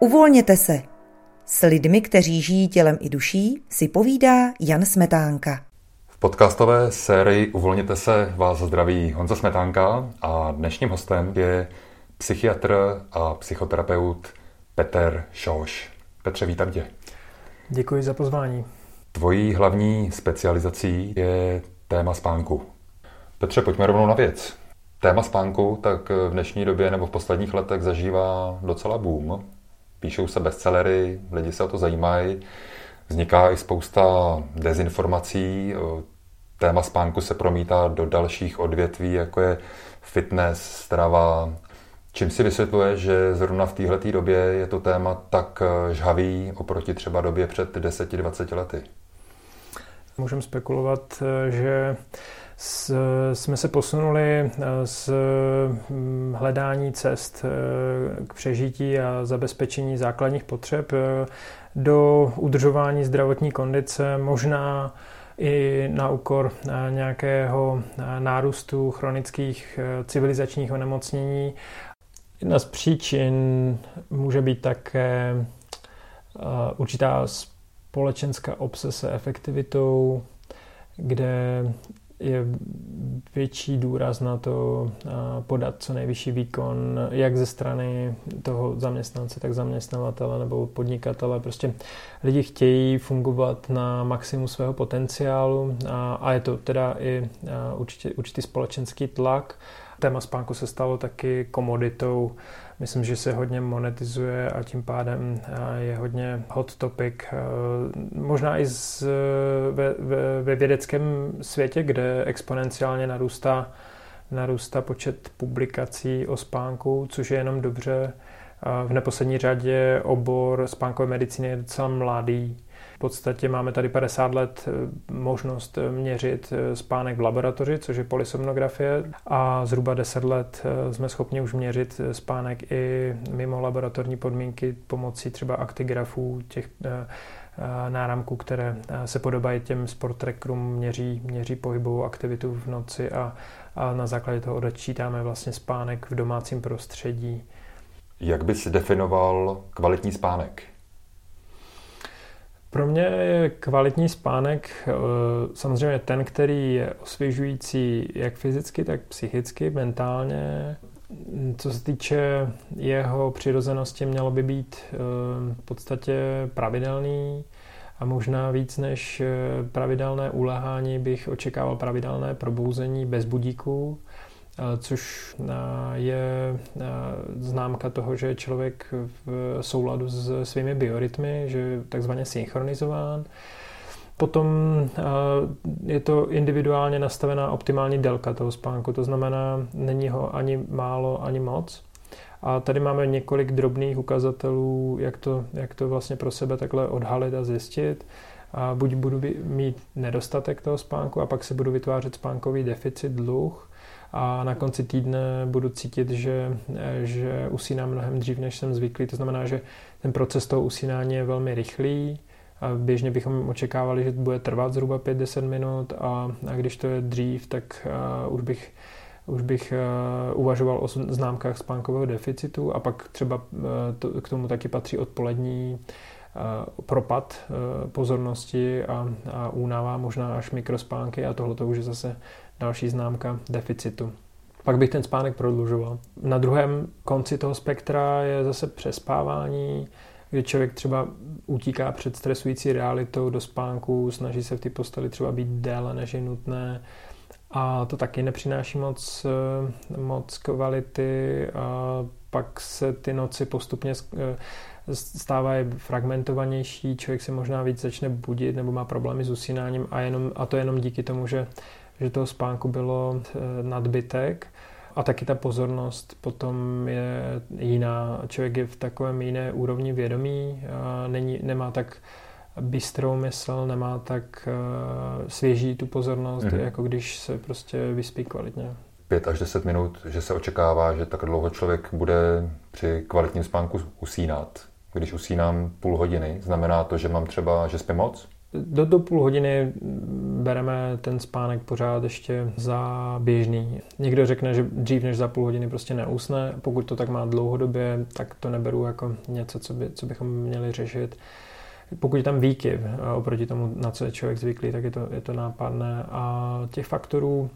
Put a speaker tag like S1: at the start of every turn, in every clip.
S1: Uvolněte se. S lidmi, kteří žijí tělem i duší, si povídá Jan Smetánka.
S2: V podcastové sérii Uvolněte se vás zdraví Honza Smetánka a dnešním hostem je psychiatr a psychoterapeut Petr Šoš. Petře, vítám tě.
S3: Děkuji za pozvání.
S2: Tvojí hlavní specializací je téma spánku. Petře, pojďme rovnou na věc. Téma spánku tak v dnešní době nebo v posledních letech zažívá docela boom. Píšou se bestsellery, lidi se o to zajímají, vzniká i spousta dezinformací, téma spánku se promítá do dalších odvětví, jako je fitness, strava. Čím si vysvětluje, že zrovna v této době je to téma tak žhavý oproti třeba době před 10-20 lety?
S3: Můžeme spekulovat, že jsme se posunuli z hm, hledání cest eh, k přežití a zabezpečení základních potřeb eh, do udržování zdravotní kondice, možná i na úkor eh, nějakého nárůstu chronických civilizačních onemocnění. Jedna z příčin může být také určitá společenská obsese efektivitou, kde je větší důraz na to podat co nejvyšší výkon, jak ze strany toho zaměstnance, tak zaměstnavatele nebo podnikatele. Prostě lidi chtějí fungovat na maximum svého potenciálu a, a je to teda i určitě, určitý společenský tlak. Téma spánku se stalo taky komoditou myslím, že se hodně monetizuje a tím pádem eh, je hodně hot topic. Eh, možná i z, ve, ve, ve vědeckém světě, kde exponenciálně narůstá, narůstá počet publikací o spánku, což je jenom dobře. V neposlední řadě obor spánkové medicíny je docela mladý v podstatě máme tady 50 let eh, možnost eh, měřit eh, spánek v laboratoři, což je polysomnografie, a zhruba 10 let jsme schopni už měřit spánek i mimo laboratorní podmínky pomocí třeba aktigrafů, těch náramků, které se podobají těm sport trackerům, měří, měří pohybovou aktivitu v noci a, a na základě toho odečítáme vlastně spánek v domácím prostředí.
S2: Jak bys definoval kvalitní spánek?
S3: Pro mě je kvalitní spánek eh, samozřejmě ten, který je osvěžující jak fyzicky, tak psychicky, mentálně. Co se týče jeho přirozenosti, mělo by být eh, v podstatě pravidelný a možná víc než eh, pravidelné ulehání bych očekával pravidelné probouzení bez budíků což je známka toho, že je člověk v souladu s svými biorytmy, že je takzvaně synchronizován. Potom je to individuálně nastavená optimální délka toho spánku, to znamená, není ho ani málo, ani moc. A tady máme několik drobných ukazatelů, jak to, jak to vlastně pro sebe takhle odhalit a zjistit. A buď budu mít nedostatek toho spánku a pak se budu vytvářet spánkový deficit, dluh, a na konci týdne budu cítit, že, že usínám mnohem dřív, než jsem zvyklý. To znamená, že ten proces toho usínání je velmi rychlý. A běžně bychom očekávali, že bude trvat zhruba 5-10 minut a, a když to je dřív, tak uh, už bych už bych uh, uvažoval o známkách spánkového deficitu a pak třeba to, k tomu taky patří odpolední propad pozornosti a, a únava, možná až mikrospánky a tohle to už je zase další známka deficitu. Pak bych ten spánek prodlužoval. Na druhém konci toho spektra je zase přespávání, kdy člověk třeba utíká před stresující realitou do spánku, snaží se v té posteli třeba být déle, než je nutné, a to taky nepřináší moc, moc kvality a pak se ty noci postupně stávají fragmentovanější, člověk se možná víc začne budit nebo má problémy s usínáním a, jenom, a to jenom díky tomu, že že toho spánku bylo eh, nadbytek. A taky ta pozornost potom je jiná. Člověk je v takovém jiné úrovni vědomí, a není, nemá tak bystrou mysl, nemá tak uh, svěží tu pozornost, mm-hmm. jako když se prostě vyspí kvalitně.
S2: Pět až deset minut, že se očekává, že tak dlouho člověk bude při kvalitním spánku usínat. Když usínám půl hodiny, znamená to, že mám třeba, že spím moc?
S3: Do, do půl hodiny bereme ten spánek pořád ještě za běžný. Někdo řekne, že dřív než za půl hodiny prostě neusne. Pokud to tak má dlouhodobě, tak to neberu jako něco, co, by, co bychom měli řešit. Pokud je tam výkyv oproti tomu, na co je člověk zvyklý, tak je to, je to nápadné. A těch faktorů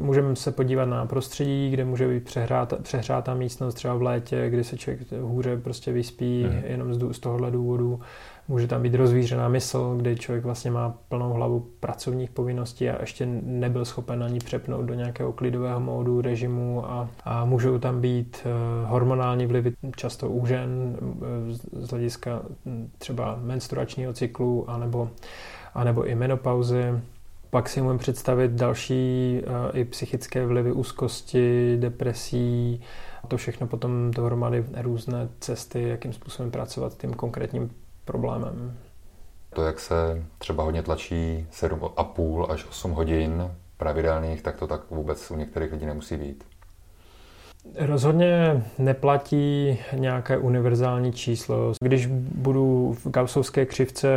S3: Můžeme se podívat na prostředí, kde může být přehrátá, přehrátá místnost třeba v létě, kdy se člověk hůře prostě vyspí hmm. jenom z, z tohohle důvodu. Může tam být rozvířená mysl, kdy člověk vlastně má plnou hlavu pracovních povinností a ještě nebyl schopen ani přepnout do nějakého klidového módu, režimu a, a můžou tam být uh, hormonální vlivy často u žen uh, z hlediska hm, třeba menstruačního cyklu anebo, anebo i menopauzy. Pak si můžeme představit další uh, i psychické vlivy úzkosti, depresí, to všechno potom dohromady různé cesty, jakým způsobem pracovat s tím konkrétním problémem.
S2: To, jak se třeba hodně tlačí 7,5 až 8 hodin pravidelných, tak to tak vůbec u některých lidí nemusí být.
S3: Rozhodně neplatí nějaké univerzální číslo. Když budu v gausovské křivce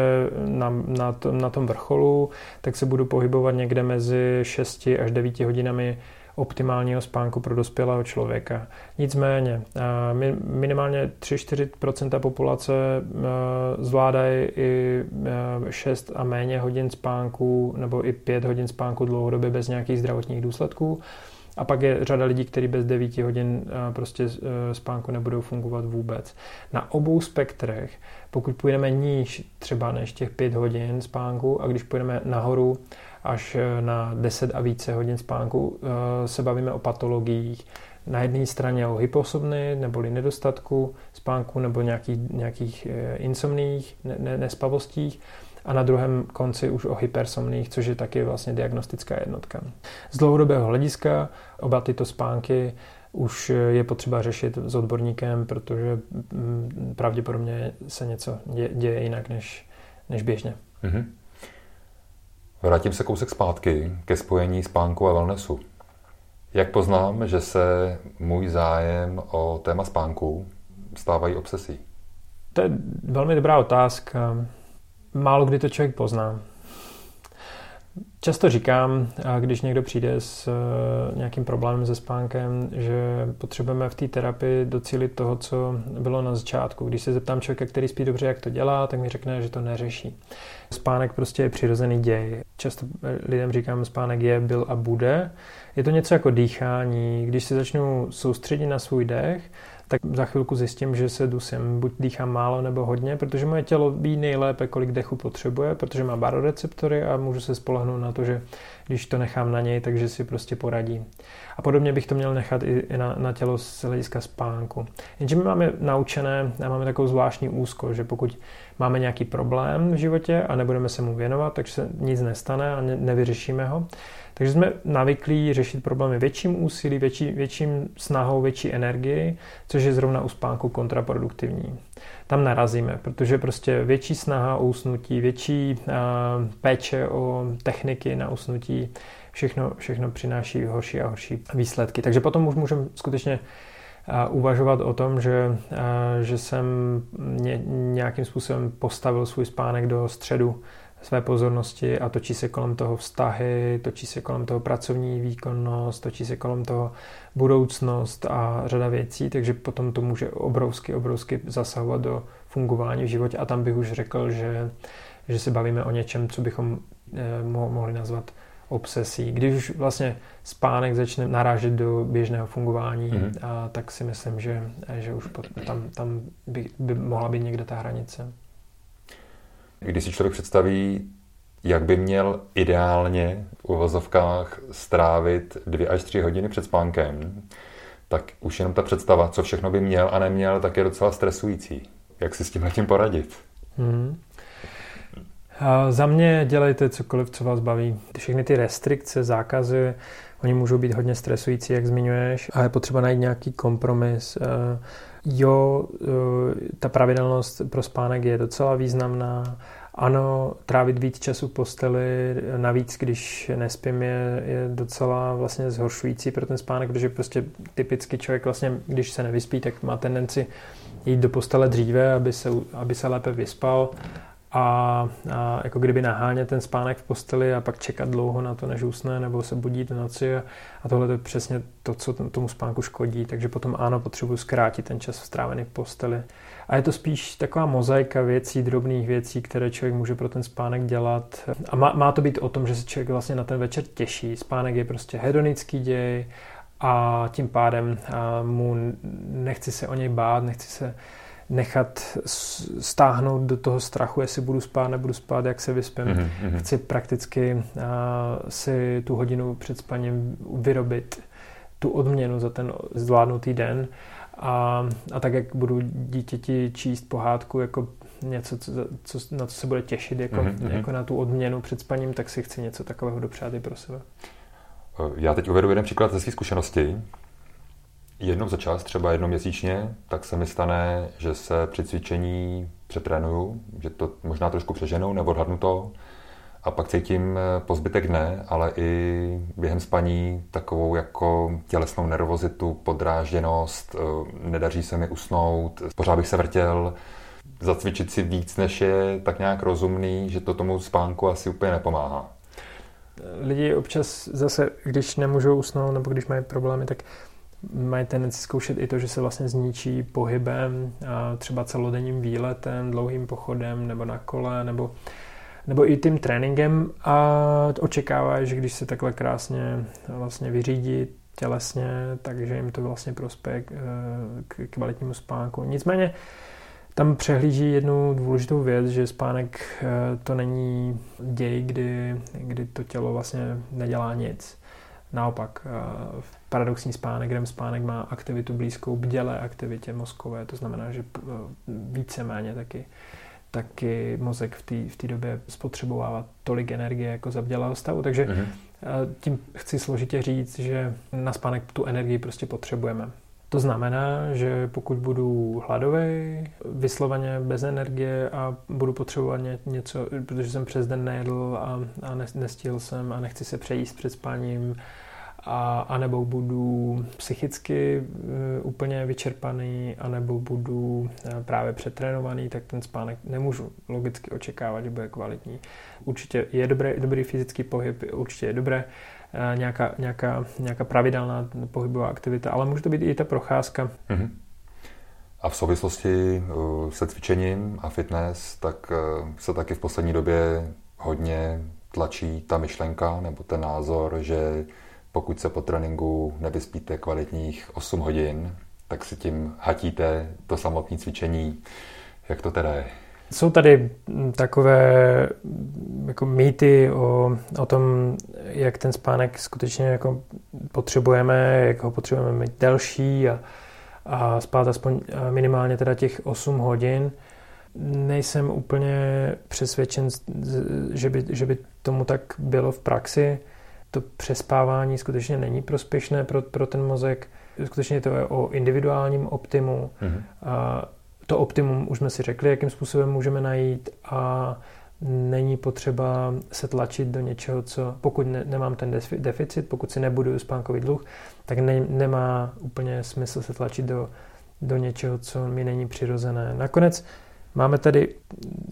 S3: na, na, tom, na tom vrcholu, tak se budu pohybovat někde mezi 6 až 9 hodinami optimálního spánku pro dospělého člověka. Nicméně, minimálně 3-4% populace zvládají i 6 a méně hodin spánku nebo i 5 hodin spánku dlouhodobě bez nějakých zdravotních důsledků. A pak je řada lidí, kteří bez 9 hodin prostě spánku nebudou fungovat vůbec. Na obou spektrech, pokud půjdeme níž třeba než těch 5 hodin spánku a když půjdeme nahoru až e, na 10 a více hodin spánku, e, se bavíme o patologiích. Na jedné straně o hyposobny neboli nedostatku spánku nebo nějakých, nějakých insomních nespavostích a na druhém konci už o hypersomných, což je taky vlastně diagnostická jednotka. Z dlouhodobého hlediska oba tyto spánky už je potřeba řešit s odborníkem, protože mm, pravděpodobně se něco děje jinak než, než běžně. Mm-hmm.
S2: Vrátím se kousek zpátky ke spojení spánku a wellnessu. Jak poznám, že se můj zájem o téma spánku stávají obsesí?
S3: To je velmi dobrá otázka málo kdy to člověk pozná. Často říkám, když někdo přijde s eh, nějakým problémem se spánkem, že potřebujeme v té terapii docílit toho, co bylo na začátku. Když se zeptám člověka, který spí dobře, jak to dělá, tak mi řekne, že to neřeší. Spánek prostě je přirozený děj. Často lidem říkám, spánek je, byl a bude. Je to něco jako dýchání. Když se začnu soustředit na svůj dech, tak za chvilku zjistím, že se dusím. Buď dýchám málo nebo hodně, protože moje tělo ví nejlépe, kolik dechu potřebuje, protože má baroreceptory a můžu se spolehnout na to, že když to nechám na něj, takže si prostě poradí. A podobně bych to měl nechat i na, na tělo z hlediska spánku. Jenže my máme naučené a máme takovou zvláštní úzko, že pokud máme nějaký problém v životě a nebudeme se mu věnovat, takže se nic nestane a ne, nevyřešíme ho, takže jsme navyklí řešit problémy větším úsilí, větší, větším snahou, větší energii, což je zrovna u spánku kontraproduktivní. Tam narazíme, protože prostě větší snaha o usnutí, větší uh, péče o techniky na usnutí, všechno, všechno přináší horší a horší výsledky. Takže potom už můžeme skutečně uvažovat o tom, že, že jsem nějakým způsobem postavil svůj spánek do středu své pozornosti a točí se kolem toho vztahy, točí se kolem toho pracovní výkonnost, točí se kolem toho budoucnost a řada věcí, takže potom to může obrovsky, obrovsky zasahovat do fungování v životě a tam bych už řekl, že, že se bavíme o něčem, co bychom eh, mohli nazvat obsesí. Když už vlastně spánek začne narážet do běžného fungování, mm-hmm. a, tak si myslím, že, že už tam, tam by, by mohla být někde ta hranice.
S2: Když si člověk představí, jak by měl ideálně v uvozovkách strávit dvě až tři hodiny před spánkem, tak už jenom ta představa, co všechno by měl a neměl, tak je docela stresující. Jak si s tím tím poradit? Hmm.
S3: A za mě dělejte cokoliv, co vás baví. Všechny ty restrikce, zákazy, oni můžou být hodně stresující, jak zmiňuješ, a je potřeba najít nějaký kompromis. Jo, eh, ta pravidelnost pro spánek je docela významná. Ano, trávit víc času v posteli, navíc, když nespím, je, je docela vlastně zhoršující pro ten spánek, protože prostě typicky člověk vlastně, když se nevyspí, tak má tendenci jít do postele dříve, aby se, aby se lépe vyspal a, a jako kdyby nahánět ten spánek v posteli a pak čekat dlouho na to, než usne, nebo se budí do noci a, a tohle je přesně to, co tomu spánku škodí, takže potom ano, potřebuji zkrátit ten čas strávený v posteli. A je to spíš taková mozaika věcí, drobných věcí, které člověk může pro ten spánek dělat. A má, má to být o tom, že se člověk vlastně na ten večer těší. Spánek je prostě hedonický děj a tím pádem mu nechci se o něj bát, nechci se nechat stáhnout do toho strachu, jestli budu spát, nebudu spát, jak se vyspím. Mm-hmm. Chci prakticky uh, si tu hodinu před spaním vyrobit tu odměnu za ten zvládnutý den a, a tak, jak budu dítěti číst pohádku jako něco, co, co, na co se bude těšit jako, mm-hmm. jako na tu odměnu před spaním, tak si chci něco takového dopřát i pro sebe.
S2: Já teď uvedu jeden příklad ze své zkušenosti jednou za čas, třeba jednou měsíčně, tak se mi stane, že se při cvičení přetrénuju, že to možná trošku přeženou nebo odhadnu to a pak cítím eh, po zbytek dne, ale i během spaní takovou jako tělesnou nervozitu, podrážděnost, eh, nedaří se mi usnout, pořád bych se vrtěl, zacvičit si víc, než je tak nějak rozumný, že to tomu spánku asi úplně nepomáhá.
S3: Lidi občas zase, když nemůžou usnout nebo když mají problémy, tak mají tendenci zkoušet i to, že se vlastně zničí pohybem, třeba celodenním výletem, dlouhým pochodem nebo na kole, nebo, nebo i tím tréninkem a očekávají, že když se takhle krásně vlastně vyřídí tělesně, takže jim to vlastně prospěje k kvalitnímu spánku. Nicméně tam přehlíží jednu důležitou věc, že spánek e, to není děj, kdy, kdy to tělo vlastně nedělá nic. Naopak, eh, paradoxní spánek, REM spánek má aktivitu blízkou bdělé aktivitě mozkové, to znamená, že eh, víceméně taky, taky mozek v té v době spotřebovává tolik energie jako za bdělého stavu, takže mm-hmm. tím chci složitě říct, že na spánek tu energii prostě potřebujeme. To znamená, že pokud budu hladový, vysloveně bez energie a budu potřebovat něco, protože jsem přes den nejedl a, a nestihl jsem a nechci se přejíst před spáním, a, anebo budu psychicky uh, úplně vyčerpaný, anebo budu uh, právě přetrénovaný, tak ten spánek nemůžu logicky očekávat, že bude kvalitní. Určitě je dobré, dobrý fyzický pohyb, určitě je dobré uh, nějaká, nějaká, nějaká pravidelná pohybová aktivita, ale může to být i ta procházka. Mm-hmm.
S2: A v souvislosti se cvičením a fitness, tak se taky v poslední době hodně tlačí ta myšlenka nebo ten názor, že pokud se po tréninku nevyspíte kvalitních 8 hodin, tak si tím hatíte to samotné cvičení. Jak to teda je?
S3: Jsou tady takové jako mýty o, o tom, jak ten spánek skutečně jako potřebujeme, jak ho potřebujeme mít delší a, a spát aspoň minimálně teda těch 8 hodin. Nejsem úplně přesvědčen, že by, že by tomu tak bylo v praxi to přespávání skutečně není prospěšné pro, pro ten mozek. Skutečně to je o individuálním optimu. Mm-hmm. A to optimum už jsme si řekli, jakým způsobem můžeme najít a není potřeba se tlačit do něčeho, co pokud ne, nemám ten deficit, pokud si nebudu spánkový dluh, tak ne, nemá úplně smysl se tlačit do, do něčeho, co mi není přirozené. Nakonec máme tady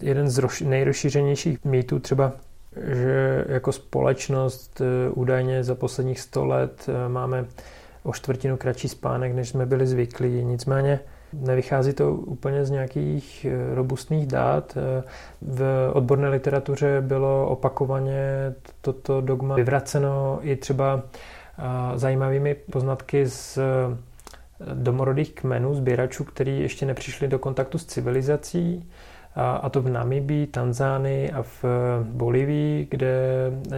S3: jeden z nejrozšířenějších mýtů, třeba že jako společnost eh, údajně za posledních 100 let eh, máme o čtvrtinu kratší spánek, než jsme byli zvyklí. Nicméně nevychází to úplně z nějakých eh, robustných dát. V odborné literatuře bylo opakovaně toto dogma vyvraceno i třeba zajímavými poznatky z domorodých kmenů, sběračů, kteří ještě nepřišli do kontaktu s civilizací a to v Namibii, Tanzánii a v Bolivii, kde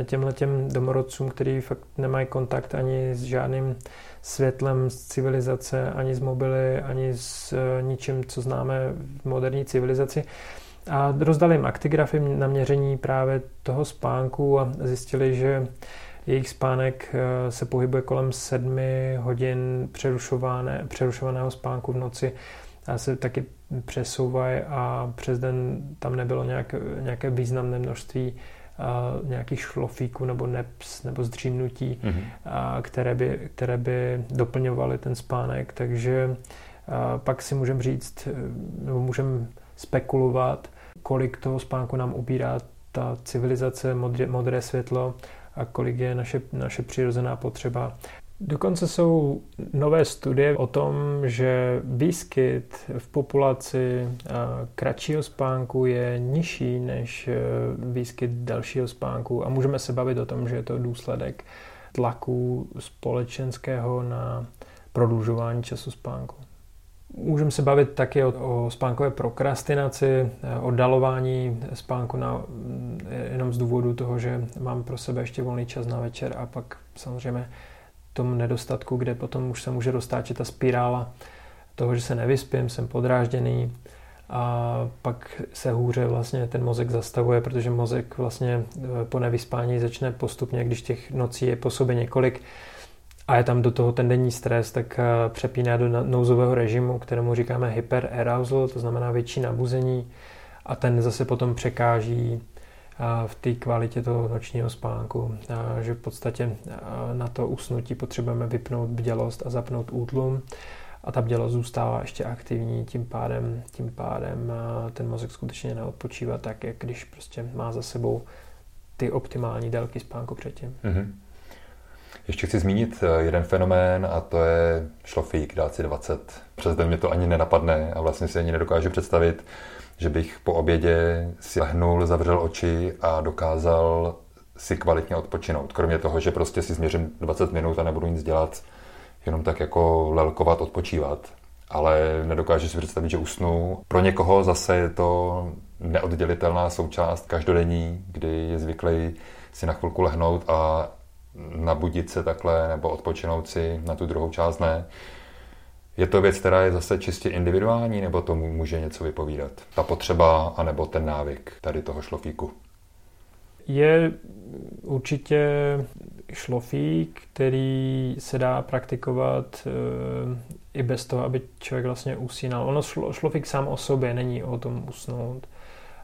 S3: těmhle těm domorodcům, kteří fakt nemají kontakt ani s žádným světlem z civilizace, ani z mobily, ani s eh, ničím, co známe v moderní civilizaci, a rozdali jim aktigrafy na měření právě toho spánku a zjistili, že jejich spánek eh, se pohybuje kolem sedmi hodin přerušovaného spánku v noci. A se taky přesouvají a přes den tam nebylo nějak, nějaké významné množství a nějakých šlofíků nebo neps nebo zdřímnutí, mm-hmm. a které, by, které by doplňovaly ten spánek, takže a pak si můžeme říct, nebo můžeme spekulovat, kolik toho spánku nám ubírá ta civilizace, modré, modré světlo a kolik je naše, naše přirozená potřeba. Dokonce jsou nové studie o tom, že výskyt v populaci kratšího spánku je nižší než e, výskyt dalšího spánku a můžeme se bavit o tom, že je to důsledek tlaku společenského na prodlužování času spánku. Můžeme se bavit taky o, o spánkové prokrastinaci, e, oddalování spánku na, jenom z důvodu toho, že mám pro sebe ještě volný čas na večer a pak samozřejmě tom nedostatku, kde potom už se může roztáčet ta spirála toho, že se nevyspím, jsem podrážděný a pak se hůře vlastně ten mozek zastavuje, protože mozek vlastně e, po nevyspání začne postupně, když těch nocí je po sobě několik a je tam do toho ten denní stres, tak e, přepíná do nouzového režimu, kterému říkáme hyperarousal, to znamená větší nabuzení a ten zase potom překáží v té kvalitě toho nočního spánku, že v podstatě na to usnutí potřebujeme vypnout bdělost a zapnout útlum a ta bdělost zůstává ještě aktivní, tím pádem, tím pádem ten mozek skutečně neodpočívá tak, jak když prostě má za sebou ty optimální délky spánku předtím. Mm-hmm.
S2: Ještě chci zmínit e, jeden fenomén a to je šlofík, dát si 20. Přes den mě to ani nenapadne a vlastně si ani nedokážu představit, že bych po obědě si lehnul, zavřel oči a dokázal si kvalitně odpočinout. Kromě toho, že prostě si změřím 20 minut a nebudu nic dělat, jenom tak jako lelkovat, odpočívat. Ale nedokážu si představit, že usnu. Pro někoho zase je to neoddělitelná součást každodenní, kdy je zvyklý si na chvilku lehnout a nabudit se takhle nebo odpočinout si na tu druhou část ne. Je to věc, která je zase čistě individuální, nebo tomu může něco vypovídat? Ta potřeba, anebo ten návyk tady toho šlofíku?
S3: Je určitě šlofík, který se dá praktikovat e, i bez toho, aby člověk vlastně usínal. Ono šlo, šlofík sám o sobě není o tom usnout.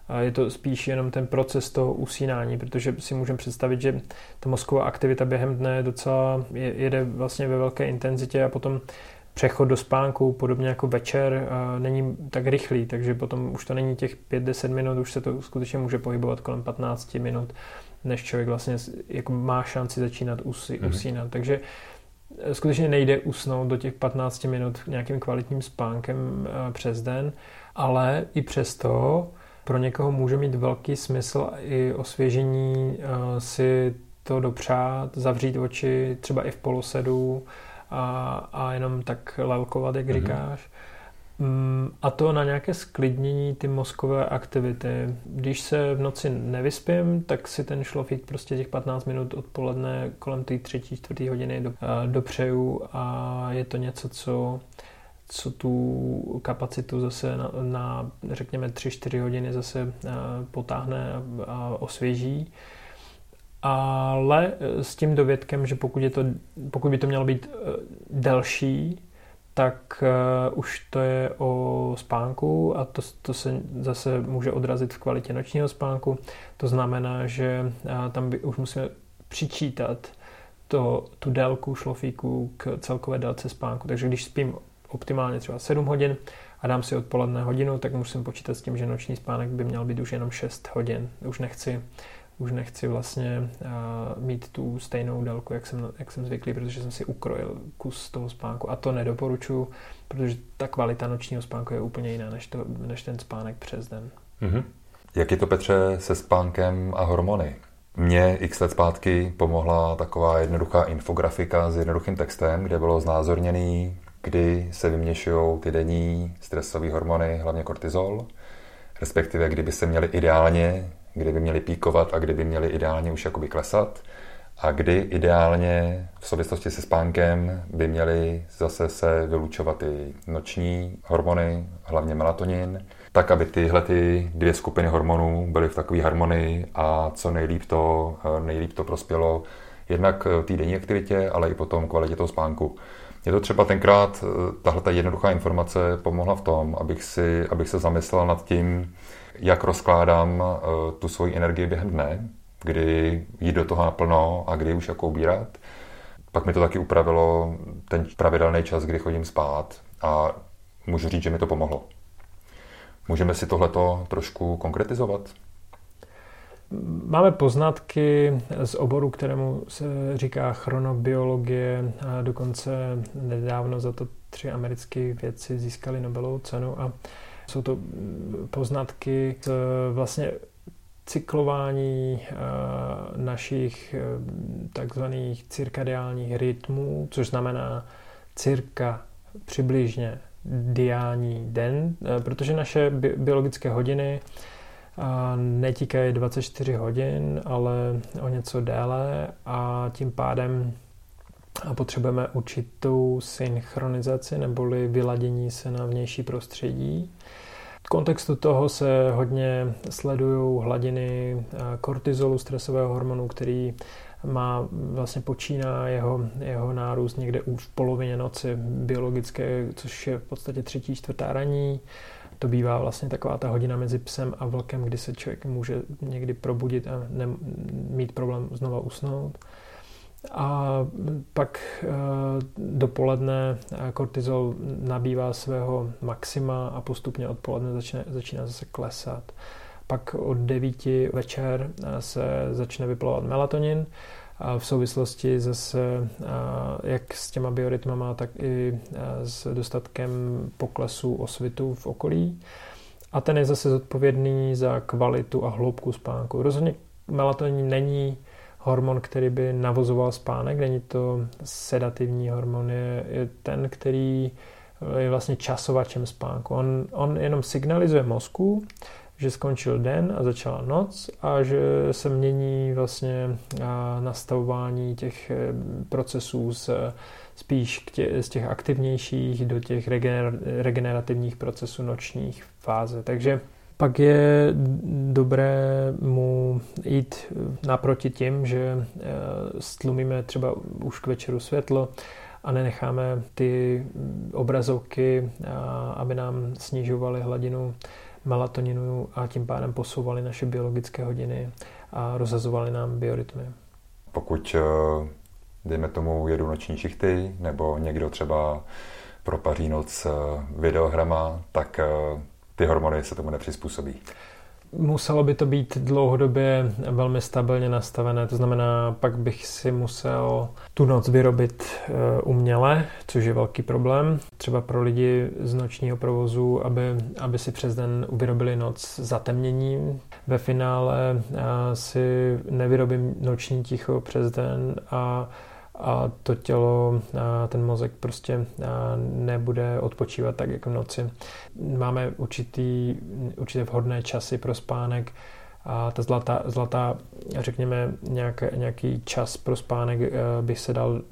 S3: A je to spíš jenom ten proces toho usínání, protože si můžeme představit, že ta mozková aktivita během dne docela jede vlastně ve velké intenzitě a potom přechod do spánku, podobně jako večer, není tak rychlý, takže potom už to není těch 5-10 minut, už se to skutečně může pohybovat kolem 15 minut, než člověk vlastně jako má šanci začínat usí, mm-hmm. usínat. Takže e, skutečně nejde usnout do těch 15 minut nějakým kvalitním spánkem e, přes den, ale i přesto pro někoho může mít velký smysl i osvěžení e, si to dopřát, zavřít oči třeba i v polosedu, a, a jenom tak lelkovat, jak mm-hmm. říkáš. Mm, a to na nějaké sklidnění ty mozkové aktivity. Když se v noci nevyspím, tak si ten šlofík prostě těch 15 minut odpoledne kolem té třetí, čtvrtý hodiny do, dopřeju a je to něco, co co tu kapacitu zase na, na řekněme 3-4 hodiny zase potáhne a, a osvěží ale eh, s tím dovědkem, že pokud, je to, pokud by to mělo být eh, delší, tak uh, už to je o spánku a to, to se zase může odrazit v kvalitě nočního spánku. To znamená, že tam by, už musíme přičítat to, tu délku šlofíku k celkové délce spánku. Takže když spím optimálně třeba 7 hodin a dám si odpoledne hodinu, tak musím počítat s tím, že noční spánek by měl být už jenom 6 hodin. Už nechci už nechci vlastně uh, mít tu stejnou délku, jak jsem, jak jsem zvyklý, protože jsem si ukrojil kus toho spánku a to nedoporučuji, protože ta kvalita nočního spánku je úplně jiná než, to, než ten spánek přes den.
S2: Mm-hmm. Jak je to, Petře, se spánkem a hormony? Mně x let zpátky pomohla taková jednoduchá infografika s jednoduchým textem, kde bylo znázorněný, kdy se vyměšují ty denní stresové hormony, hlavně kortizol, respektive kdyby se měly ideálně kdy by měly píkovat a kdy by měly ideálně už jakoby klesat a kdy ideálně v souvislosti se spánkem by měly zase se vylučovat ty noční hormony, hlavně melatonin, tak, aby tyhle ty dvě skupiny hormonů byly v takové harmonii a co nejlíp to, nejlíp to prospělo jednak té denní aktivitě, ale i potom kvalitě toho spánku. Je to třeba tenkrát, tahle ta jednoduchá informace pomohla v tom, abych, si, abych se zamyslel nad tím, jak rozkládám eh, tu svoji energii během dne, kdy jít do toho naplno a kdy už jako ubírat. Pak mi to taky upravilo ten pravidelný čas, kdy chodím spát a můžu říct, že mi to pomohlo. Můžeme si tohleto trošku konkretizovat?
S3: Máme poznatky z oboru, kterému se říká chronobiologie. A dokonce nedávno za to tři americké vědci získali Nobelovu cenu a jsou to poznatky z vlastně cyklování našich takzvaných cirkadiálních rytmů, což znamená cirka přibližně diální den, protože naše biologické hodiny netíkají 24 hodin, ale o něco déle a tím pádem potřebujeme určitou synchronizaci neboli vyladění se na vnější prostředí. Kontextu toho se hodně sledují hladiny kortizolu, stresového hormonu, který má vlastně počíná jeho, jeho nárůst někde v polovině noci biologické, což je v podstatě třetí, čtvrtá raní to bývá vlastně taková ta hodina mezi psem a vlkem, kdy se člověk může někdy probudit a ne, mít problém znova usnout. A pak e, dopoledne eh, kortizol nabývá svého maxima a postupně odpoledne začne, začíná zase klesat. Pak od 9 večer eh, se začne vyplavovat melatonin v souvislosti zase jak s těma biorytmama, tak i s dostatkem poklesu osvitu v okolí. A ten je zase zodpovědný za kvalitu a hloubku spánku. Rozhodně melatonin není hormon, který by navozoval spánek, není to sedativní hormon, je, je ten, který je vlastně časovačem spánku. On, on jenom signalizuje mozku, že skončil den a začala noc a že se mění vlastně nastavování těch e, procesů z, spíš k tě, z těch aktivnějších do těch regener, regenerativních procesů nočních fáze. Takže pak je dobré mu jít naproti tím, že e, stlumíme třeba už k večeru světlo a nenecháme ty obrazovky, aby nám snižovaly hladinu melatoninu a tím pádem posouvali naše biologické hodiny a rozhazovali nám biorytmy.
S2: Pokud, eh, dejme tomu, jedu noční šichty, nebo někdo třeba propaří noc eh, videohrama, tak eh, ty hormony se tomu nepřizpůsobí.
S3: Muselo by to být dlouhodobě velmi stabilně nastavené, to znamená, pak bych si musel tu noc vyrobit eh, uměle, což je velký problém. Třeba pro lidi z nočního provozu, aby, aby si přes den vyrobili noc zatemněním. Ve finále eh, si nevyrobím noční ticho přes den a a to tělo, a ten mozek prostě nebude odpočívat tak jako v noci. Máme určitý, určité vhodné časy pro spánek, a ta zlatá, zlatá řekněme, nějaký, nějaký čas pro spánek e, by se dal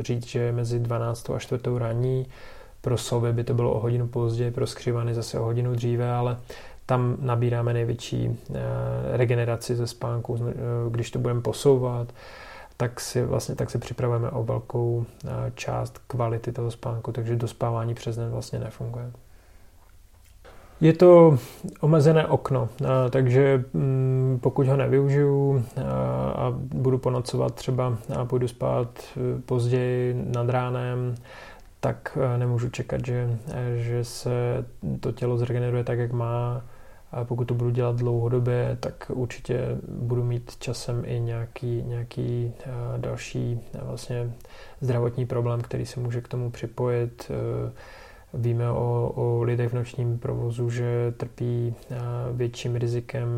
S3: říct, že je mezi 12. a 4. raní. Pro sovy by to bylo o hodinu později, pro skřivany zase o hodinu dříve, ale tam nabíráme největší e, regeneraci ze spánku, e, když to budeme posouvat tak si vlastně tak si připravujeme o velkou eh, část kvality toho spánku, takže dospávání přes den vlastně nefunguje. Je to omezené okno, eh, takže mm, pokud ho nevyužiju eh, a budu ponocovat třeba a půjdu spát později nad ránem, tak nemůžu čekat, že, že se to tělo zregeneruje tak, jak má a pokud to budu dělat dlouhodobě, tak určitě budu mít časem i nějaký, nějaký eh, další eh, vlastně zdravotní problém, který se může k tomu připojit. Eh, víme o, o lidech v nočním provozu, že trpí větším rizikem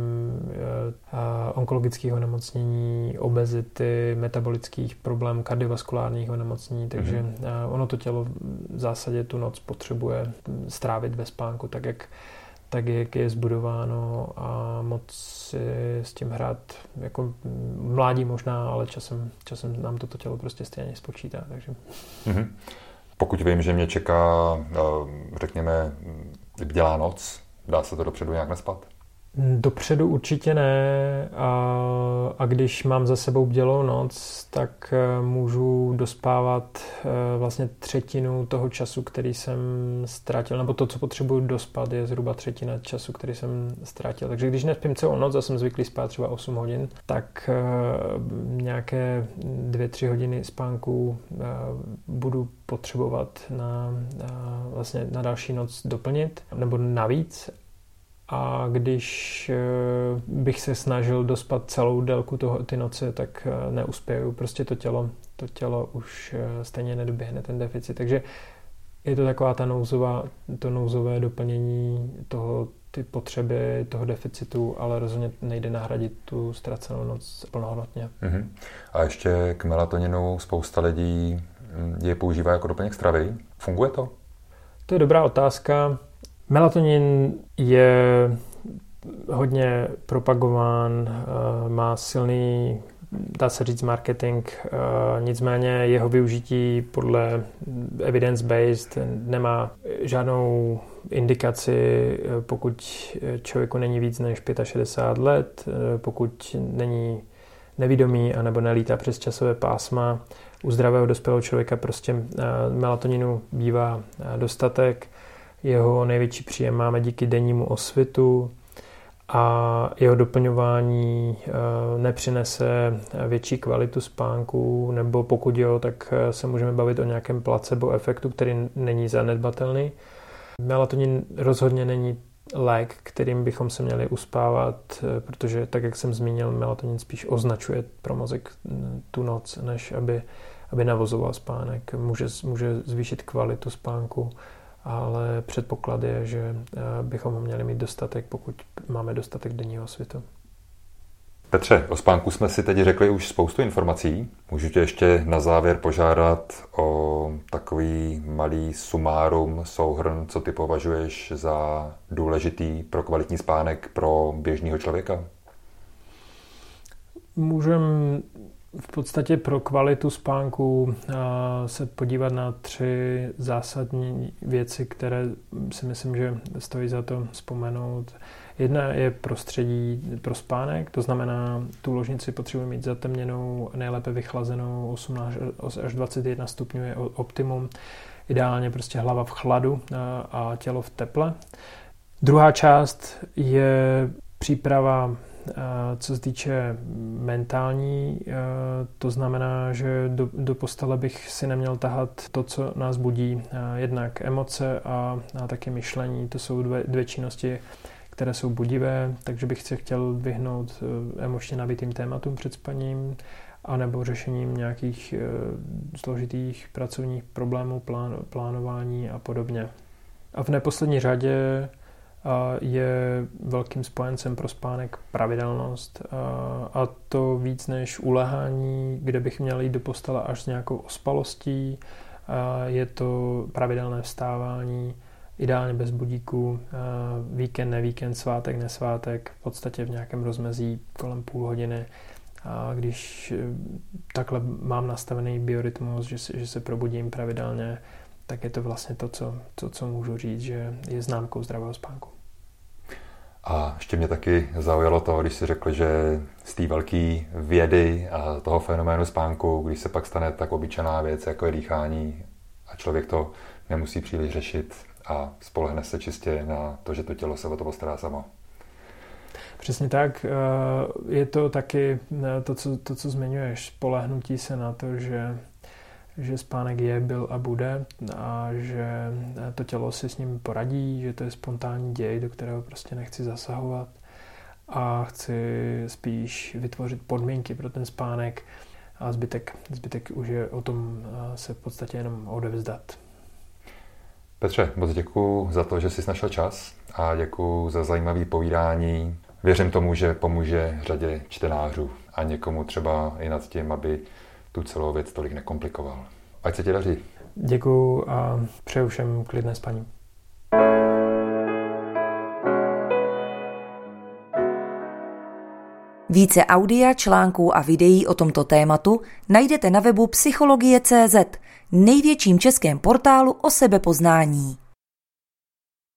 S3: onkologických onemocnění, obezity, metabolických problémů, kardiovaskulárních onemocnění, takže mm-hmm. ono to tělo v zásadě tu noc potřebuje strávit bez spánku, tak jak tak, jak je zbudováno a moc si s tím hrát jako mládí možná, ale časem, časem nám toto tělo prostě stejně spočítá. Takže. Mm-hmm.
S2: Pokud vím, že mě čeká, eh, řekněme, dělá noc, dá se to dopředu nějak nespat?
S3: Dopředu určitě ne a, a když mám za sebou bdělou noc, tak eh, můžu dospávat eh, vlastně třetinu toho času, který jsem ztratil, nebo to, co potřebuji dospat, je zhruba třetina času, který jsem ztratil. Takže když nespím celou noc a jsem zvyklý spát třeba 8 hodin, tak eh, nějaké 2-3 hodiny spánku budu potřebovat na, na, vlastně na další noc doplnit, nebo navíc a když bych se snažil dospat celou délku toho, ty noci, tak neuspěju. Prostě to tělo, to tělo už stejně nedoběhne ten deficit. Takže je to taková ta nouzová, to nouzové doplnění toho, ty potřeby toho deficitu, ale rozhodně nejde nahradit tu ztracenou noc plnohodnotně. Mm-hmm.
S2: A ještě k melatoninu spousta lidí mm, je používá jako doplněk stravy. Funguje to?
S3: To je dobrá otázka. Melatonin je hodně propagován, eh, má silný dá se říct marketing, eh, nicméně jeho využití podle evidence-based nemá žádnou indikaci, eh, pokud člověku není víc než 65 let, pokud není nevidomý anebo nelítá přes časové pásma. U zdravého dospělého člověka prostě melatoninu bývá dostatek. Jeho největší příjem máme díky dennímu osvitu, a jeho doplňování eh, nepřinese větší kvalitu spánku, nebo pokud jo, tak eh, se můžeme bavit o nějakém placebo efektu, který není zanedbatelný. Melatonin rozhodně není lék, kterým bychom se měli uspávat, eh, protože, tak jak jsem zmínil, melatonin spíš označuje pro mozek tu noc, než aby, aby navozoval spánek. Může, může zvýšit kvalitu spánku ale předpoklad je, že eh, bychom ho měli mít dostatek, pokud máme dostatek denního světa.
S2: Petře, o spánku jsme si teď řekli už spoustu informací. Můžu tě ještě na závěr požádat o takový malý sumárum, souhrn, co ty považuješ za důležitý pro kvalitní spánek pro běžného člověka?
S3: Můžeme v podstatě pro kvalitu spánku se podívat na tři zásadní věci, které si myslím, že stojí za to vzpomenout. Jedna je prostředí pro spánek, to znamená, tu ložnici potřebujeme mít zatemněnou, nejlépe vychlazenou, 18 až 21 stupňů je optimum. Ideálně prostě hlava v chladu a tělo v teple. Druhá část je příprava co se týče mentální, to znamená, že do, do postele bych si neměl tahat to, co nás budí. Jednak emoce a, a taky myšlení. To jsou dvě, dvě činnosti, které jsou budivé, takže bych se chtěl vyhnout emočně nabitým tématům před spaním anebo řešením nějakých složitých pracovních problémů, plán, plánování a podobně. A v neposlední řadě je velkým spojencem pro spánek pravidelnost a to víc než ulehání, kde bych měl jít do postele až s nějakou ospalostí. Je to pravidelné vstávání, ideálně bez budíku, víkend, nevíkend, svátek, nesvátek, v podstatě v nějakém rozmezí kolem půl hodiny. A když e, takhle mám nastavený biorytmus, že že se probudím pravidelně, tak je to vlastně to co, to, co můžu říct, že je známkou zdravého spánku.
S2: A ještě mě taky zaujalo to, když si řekl, že z té velké vědy a toho fenoménu spánku, když se pak stane tak obyčejná věc, jako je dýchání a člověk to nemusí příliš řešit a spolehne se čistě na to, že to tělo se o to postará samo.
S3: Přesně tak. Eh, je to taky eh, to, co, to, co zmiňuješ, spolehnutí se na to, že že spánek je, byl a bude a že to tělo si s ním poradí, že to je spontánní děj, do kterého prostě nechci zasahovat a chci spíš vytvořit podmínky pro ten spánek a zbytek, zbytek už je o tom se v podstatě jenom odevzdat.
S2: Petře, moc děkuji za to, že jsi našel čas a děkuji za zajímavé povídání. Věřím tomu, že pomůže řadě čtenářů a někomu třeba i nad tím, aby tu celou věc tolik nekomplikoval. Ať se ti daří.
S3: Děkuju a přeju všem klidné spaní.
S1: Více audia, článků a videí o tomto tématu najdete na webu psychologie.cz, největším českém portálu o sebepoznání.